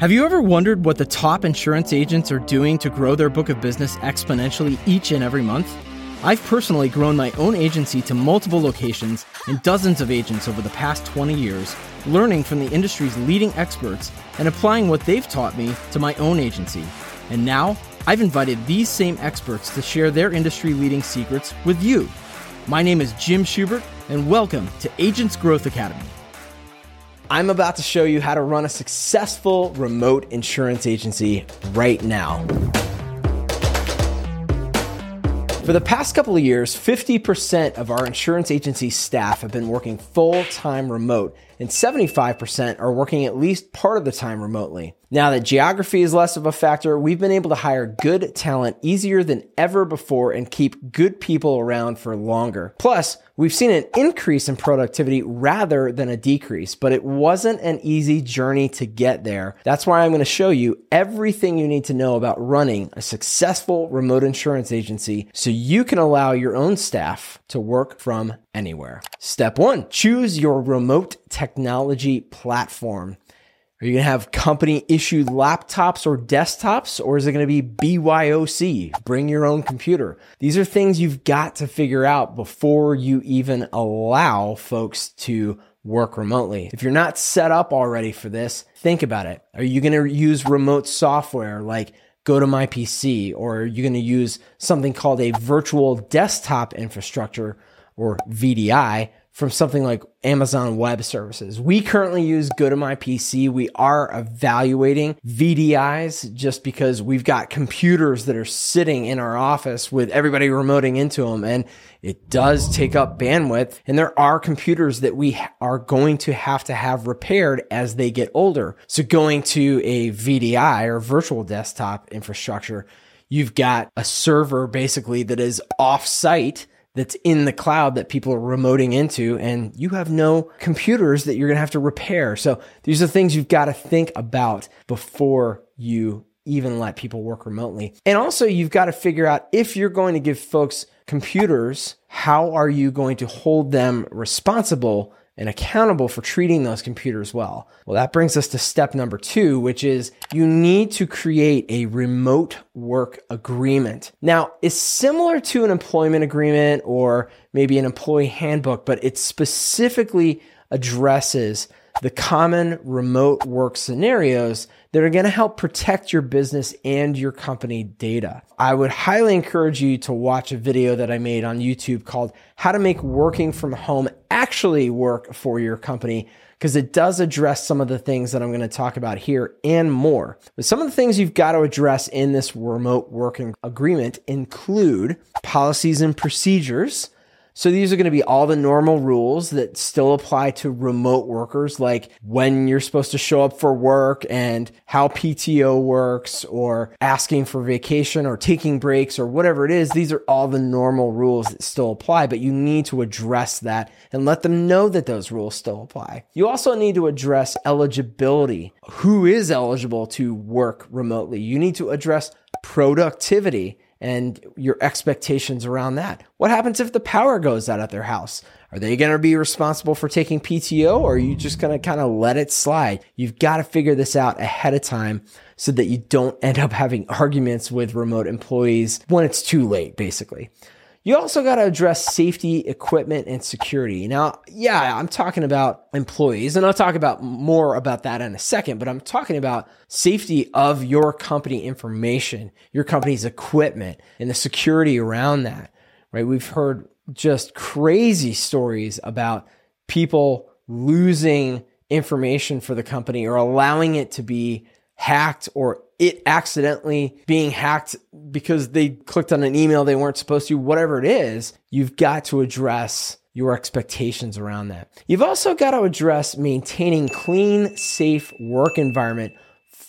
Have you ever wondered what the top insurance agents are doing to grow their book of business exponentially each and every month? I've personally grown my own agency to multiple locations and dozens of agents over the past 20 years, learning from the industry's leading experts and applying what they've taught me to my own agency. And now, I've invited these same experts to share their industry leading secrets with you. My name is Jim Schubert, and welcome to Agents Growth Academy. I'm about to show you how to run a successful remote insurance agency right now. For the past couple of years, 50% of our insurance agency staff have been working full time remote, and 75% are working at least part of the time remotely. Now that geography is less of a factor, we've been able to hire good talent easier than ever before and keep good people around for longer. Plus, we've seen an increase in productivity rather than a decrease, but it wasn't an easy journey to get there. That's why I'm going to show you everything you need to know about running a successful remote insurance agency so you can allow your own staff to work from anywhere. Step one, choose your remote technology platform. Are you going to have company issued laptops or desktops, or is it going to be BYOC, bring your own computer? These are things you've got to figure out before you even allow folks to work remotely. If you're not set up already for this, think about it. Are you going to use remote software like GoToMyPC, or are you going to use something called a virtual desktop infrastructure or VDI from something like Amazon Web Services. We currently use GoToMyPC. We are evaluating VDIs just because we've got computers that are sitting in our office with everybody remoting into them and it does take up bandwidth and there are computers that we are going to have to have repaired as they get older. So going to a VDI or virtual desktop infrastructure, you've got a server basically that is off site that's in the cloud that people are remoting into and you have no computers that you're going to have to repair. So these are things you've got to think about before you even let people work remotely. And also you've got to figure out if you're going to give folks computers, how are you going to hold them responsible and accountable for treating those computers well. Well, that brings us to step number two, which is you need to create a remote work agreement. Now, it's similar to an employment agreement or maybe an employee handbook, but it specifically addresses the common remote work scenarios that are going to help protect your business and your company data. I would highly encourage you to watch a video that I made on YouTube called How to Make Working from Home Actually Work for Your Company because it does address some of the things that I'm going to talk about here and more. But some of the things you've got to address in this remote working agreement include policies and procedures so these are going to be all the normal rules that still apply to remote workers, like when you're supposed to show up for work and how PTO works or asking for vacation or taking breaks or whatever it is. These are all the normal rules that still apply, but you need to address that and let them know that those rules still apply. You also need to address eligibility. Who is eligible to work remotely? You need to address productivity and your expectations around that. What happens if the power goes out at their house? Are they going to be responsible for taking PTO or are you just going to kind of let it slide? You've got to figure this out ahead of time so that you don't end up having arguments with remote employees when it's too late, basically. You also got to address safety, equipment, and security. Now, yeah, I'm talking about employees, and I'll talk about more about that in a second, but I'm talking about safety of your company information, your company's equipment, and the security around that, right? We've heard just crazy stories about people losing information for the company or allowing it to be hacked or it accidentally being hacked because they clicked on an email they weren't supposed to, whatever it is, you've got to address your expectations around that. You've also got to address maintaining clean, safe work environment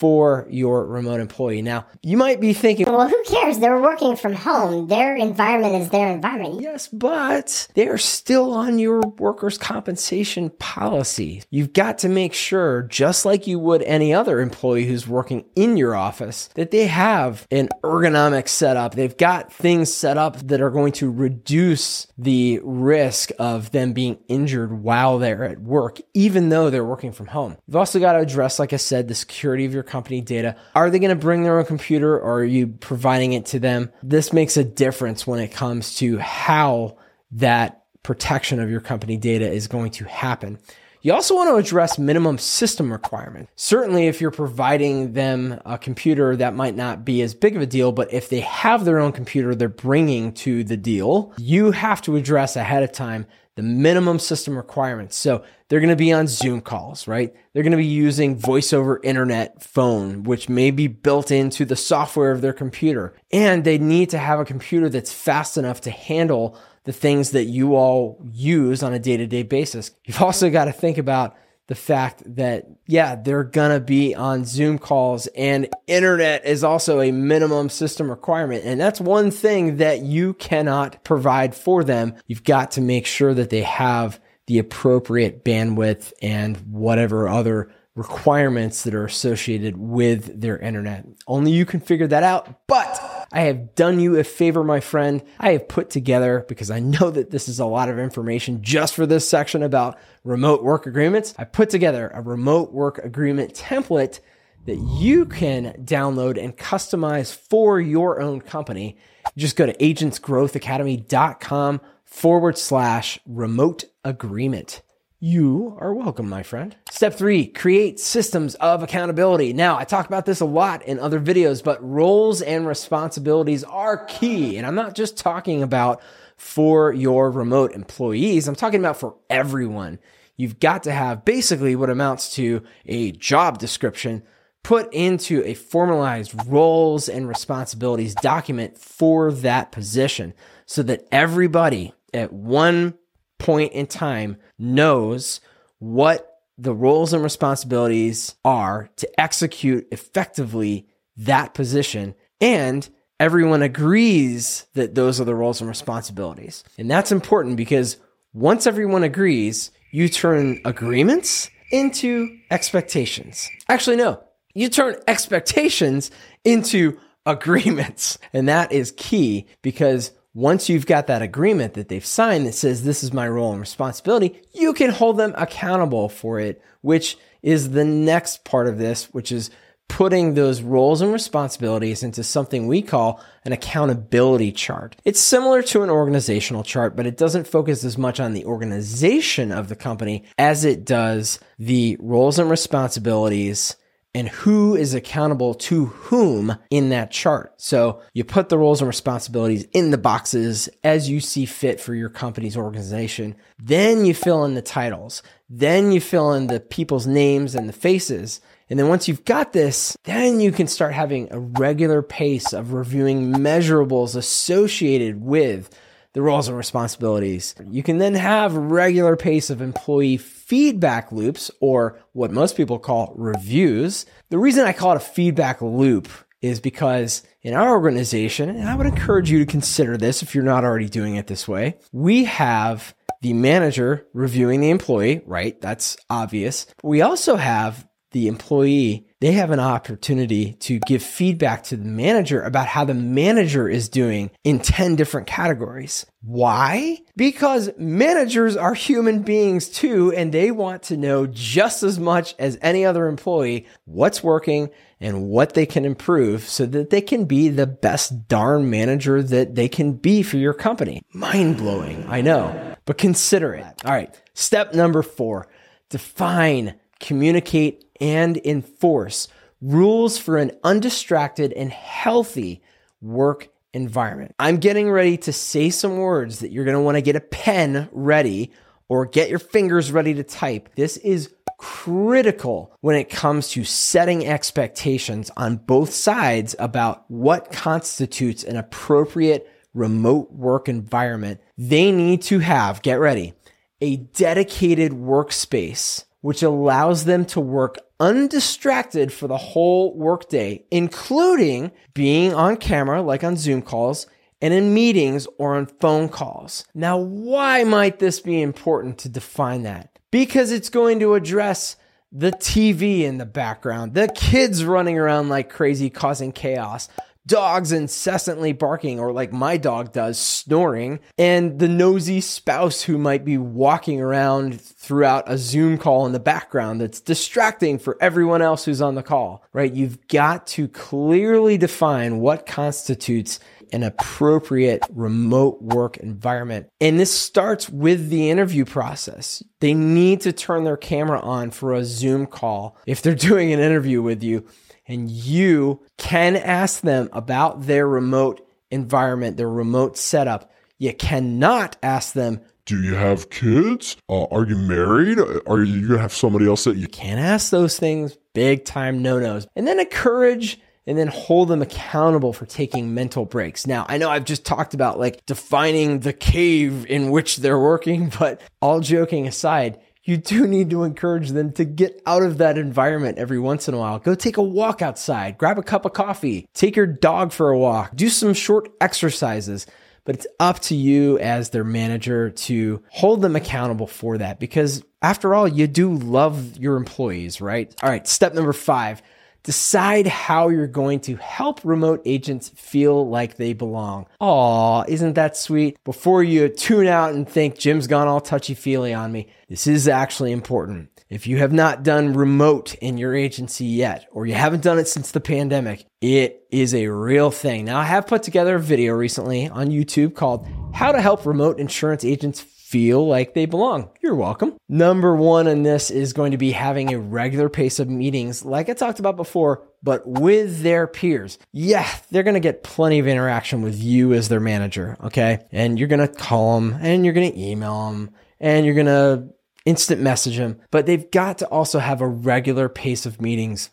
for your remote employee. Now, you might be thinking, well, who cares? They're working from home. Their environment is their environment. Yes, but they are still on your workers' compensation policy. You've got to make sure, just like you would any other employee who's working in your office, that they have an ergonomic setup. They've got things set up that are going to reduce the risk of them being injured while they're at work, even though they're working from home. You've also got to address, like I said, the security of your company data. Are they going to bring their own computer or are you providing it to them? This makes a difference when it comes to how that protection of your company data is going to happen. You also want to address minimum system requirements. Certainly, if you're providing them a computer, that might not be as big of a deal, but if they have their own computer they're bringing to the deal, you have to address ahead of time the minimum system requirements. So they're going to be on Zoom calls, right? They're going to be using voice over internet phone, which may be built into the software of their computer. And they need to have a computer that's fast enough to handle the things that you all use on a day to day basis. You've also got to think about the fact that, yeah, they're going to be on Zoom calls and internet is also a minimum system requirement. And that's one thing that you cannot provide for them. You've got to make sure that they have the appropriate bandwidth and whatever other requirements that are associated with their internet. Only you can figure that out, but I have done you a favor, my friend. I have put together, because I know that this is a lot of information just for this section about remote work agreements. I put together a remote work agreement template that you can download and customize for your own company. Just go to agentsgrowthacademy.com forward slash remote agreement. You are welcome, my friend. Step three, create systems of accountability. Now, I talk about this a lot in other videos, but roles and responsibilities are key. And I'm not just talking about for your remote employees, I'm talking about for everyone. You've got to have basically what amounts to a job description put into a formalized roles and responsibilities document for that position so that everybody at one point in time knows what the roles and responsibilities are to execute effectively that position and everyone agrees that those are the roles and responsibilities. And that's important because once everyone agrees, you turn agreements into expectations. Actually, no, you turn expectations into agreements. And that is key because once you've got that agreement that they've signed that says this is my role and responsibility, you can hold them accountable for it, which is the next part of this, which is putting those roles and responsibilities into something we call an accountability chart. It's similar to an organizational chart, but it doesn't focus as much on the organization of the company as it does the roles and responsibilities and who is accountable to whom in that chart. So you put the roles and responsibilities in the boxes as you see fit for your company's organization. Then you fill in the titles. Then you fill in the people's names and the faces. And then once you've got this, then you can start having a regular pace of reviewing measurables associated with the roles and responsibilities. You can then have regular pace of employee feedback loops or what most people call reviews. The reason I call it a feedback loop is because in our organization, and I would encourage you to consider this if you're not already doing it this way, we have the manager reviewing the employee, right? That's obvious. We also have the employee, they have an opportunity to give feedback to the manager about how the manager is doing in 10 different categories. Why? Because managers are human beings too, and they want to know just as much as any other employee what's working and what they can improve so that they can be the best darn manager that they can be for your company. Mind blowing, I know, but consider it. All right. Step number four, define, communicate, and enforce rules for an undistracted and healthy work environment. I'm getting ready to say some words that you're going to want to get a pen ready or get your fingers ready to type. This is critical when it comes to setting expectations on both sides about what constitutes an appropriate remote work environment. They need to have, get ready, a dedicated workspace which allows them to work undistracted for the whole workday, including being on camera, like on Zoom calls, and in meetings or on phone calls. Now, why might this be important to define that? Because it's going to address the TV in the background, the kids running around like crazy, causing chaos, dogs incessantly barking, or like my dog does, snoring, and the nosy spouse who might be walking around throughout a Zoom call in the background that's distracting for everyone else who's on the call, right? You've got to clearly define what constitutes an appropriate remote work environment. And this starts with the interview process. They need to turn their camera on for a Zoom call if they're doing an interview with you. And you can ask them about their remote environment, their remote setup. You cannot ask them, do you have kids? Uh, are you married? Are you gonna have somebody else that you can't ask those things? Big time no nos. And then encourage and then hold them accountable for taking mental breaks. Now, I know I've just talked about like defining the cave in which they're working, but all joking aside, you do need to encourage them to get out of that environment every once in a while. Go take a walk outside, grab a cup of coffee, take your dog for a walk, do some short exercises. But it's up to you as their manager to hold them accountable for that because after all, you do love your employees, right? All right, step number five Decide how you're going to help remote agents feel like they belong. Aw, isn't that sweet? Before you tune out and think Jim's gone all touchy feely on me, this is actually important. If you have not done remote in your agency yet, or you haven't done it since the pandemic, it is a real thing. Now, I have put together a video recently on YouTube called How to Help Remote Insurance Agents feel like they belong. You're welcome. Number one in this is going to be having a regular pace of meetings, like I talked about before, but with their peers. Yeah, they're going to get plenty of interaction with you as their manager. Okay. And you're going to call them and you're going to email them and you're going to instant message them, but they've got to also have a regular pace of meetings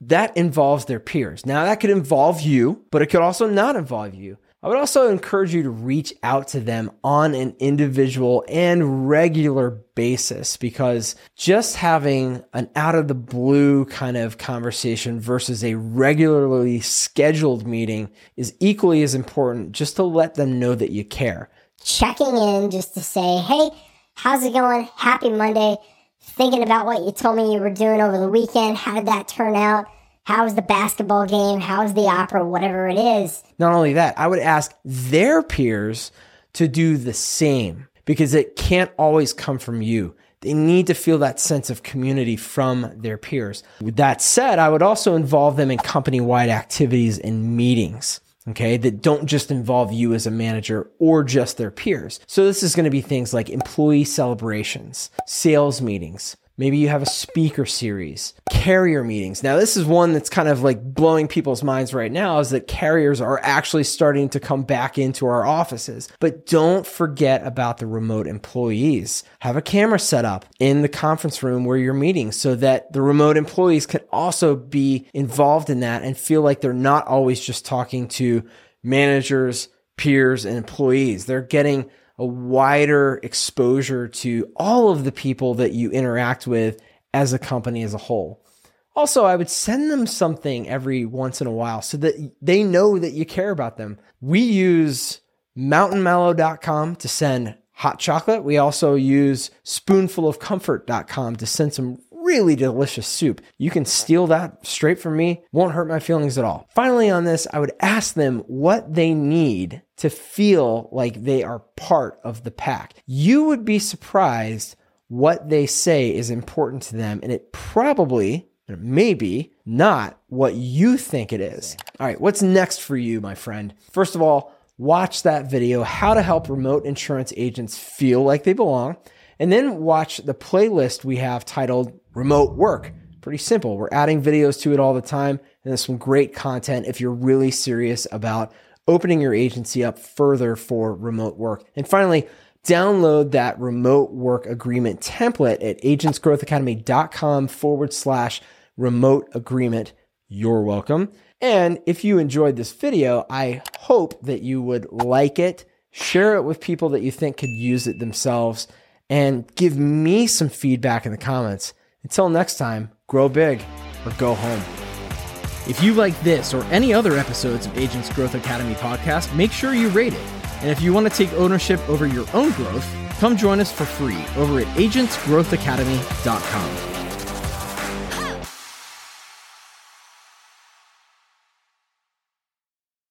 that involves their peers. Now, that could involve you, but it could also not involve you. I would also encourage you to reach out to them on an individual and regular basis because just having an out of the blue kind of conversation versus a regularly scheduled meeting is equally as important just to let them know that you care. Checking in just to say, hey, how's it going? Happy Monday. Thinking about what you told me you were doing over the weekend. How did that turn out? How's the basketball game? How's the opera? Whatever it is. Not only that, I would ask their peers to do the same because it can't always come from you. They need to feel that sense of community from their peers. With that said, I would also involve them in company wide activities and meetings. Okay. That don't just involve you as a manager or just their peers. So this is going to be things like employee celebrations, sales meetings, Maybe you have a speaker series, carrier meetings. Now, this is one that's kind of like blowing people's minds right now is that carriers are actually starting to come back into our offices. But don't forget about the remote employees. Have a camera set up in the conference room where you're meeting so that the remote employees can also be involved in that and feel like they're not always just talking to managers, peers, and employees. They're getting a wider exposure to all of the people that you interact with as a company as a whole. Also, I would send them something every once in a while so that they know that you care about them. We use mountainmallow.com to send hot chocolate. We also use spoonfulofcomfort.com to send some really delicious soup. You can steal that straight from me, won't hurt my feelings at all. Finally, on this, I would ask them what they need to feel like they are part of the pack. You would be surprised what they say is important to them, and it probably, maybe, not what you think it is. All right, what's next for you, my friend? First of all, watch that video, How to Help Remote Insurance Agents Feel Like They Belong, and then watch the playlist we have titled remote work. Pretty simple. We're adding videos to it all the time, and there's some great content if you're really serious about opening your agency up further for remote work. And finally, download that remote work agreement template at agentsgrowthacademy.com forward slash remote agreement. You're welcome. And if you enjoyed this video, I hope that you would like it, share it with people that you think could use it themselves, and give me some feedback in the comments. Until next time, grow big or go home. If you like this or any other episodes of Agents Growth Academy podcast, make sure you rate it. And if you want to take ownership over your own growth, come join us for free over at agentsgrowthacademy.com.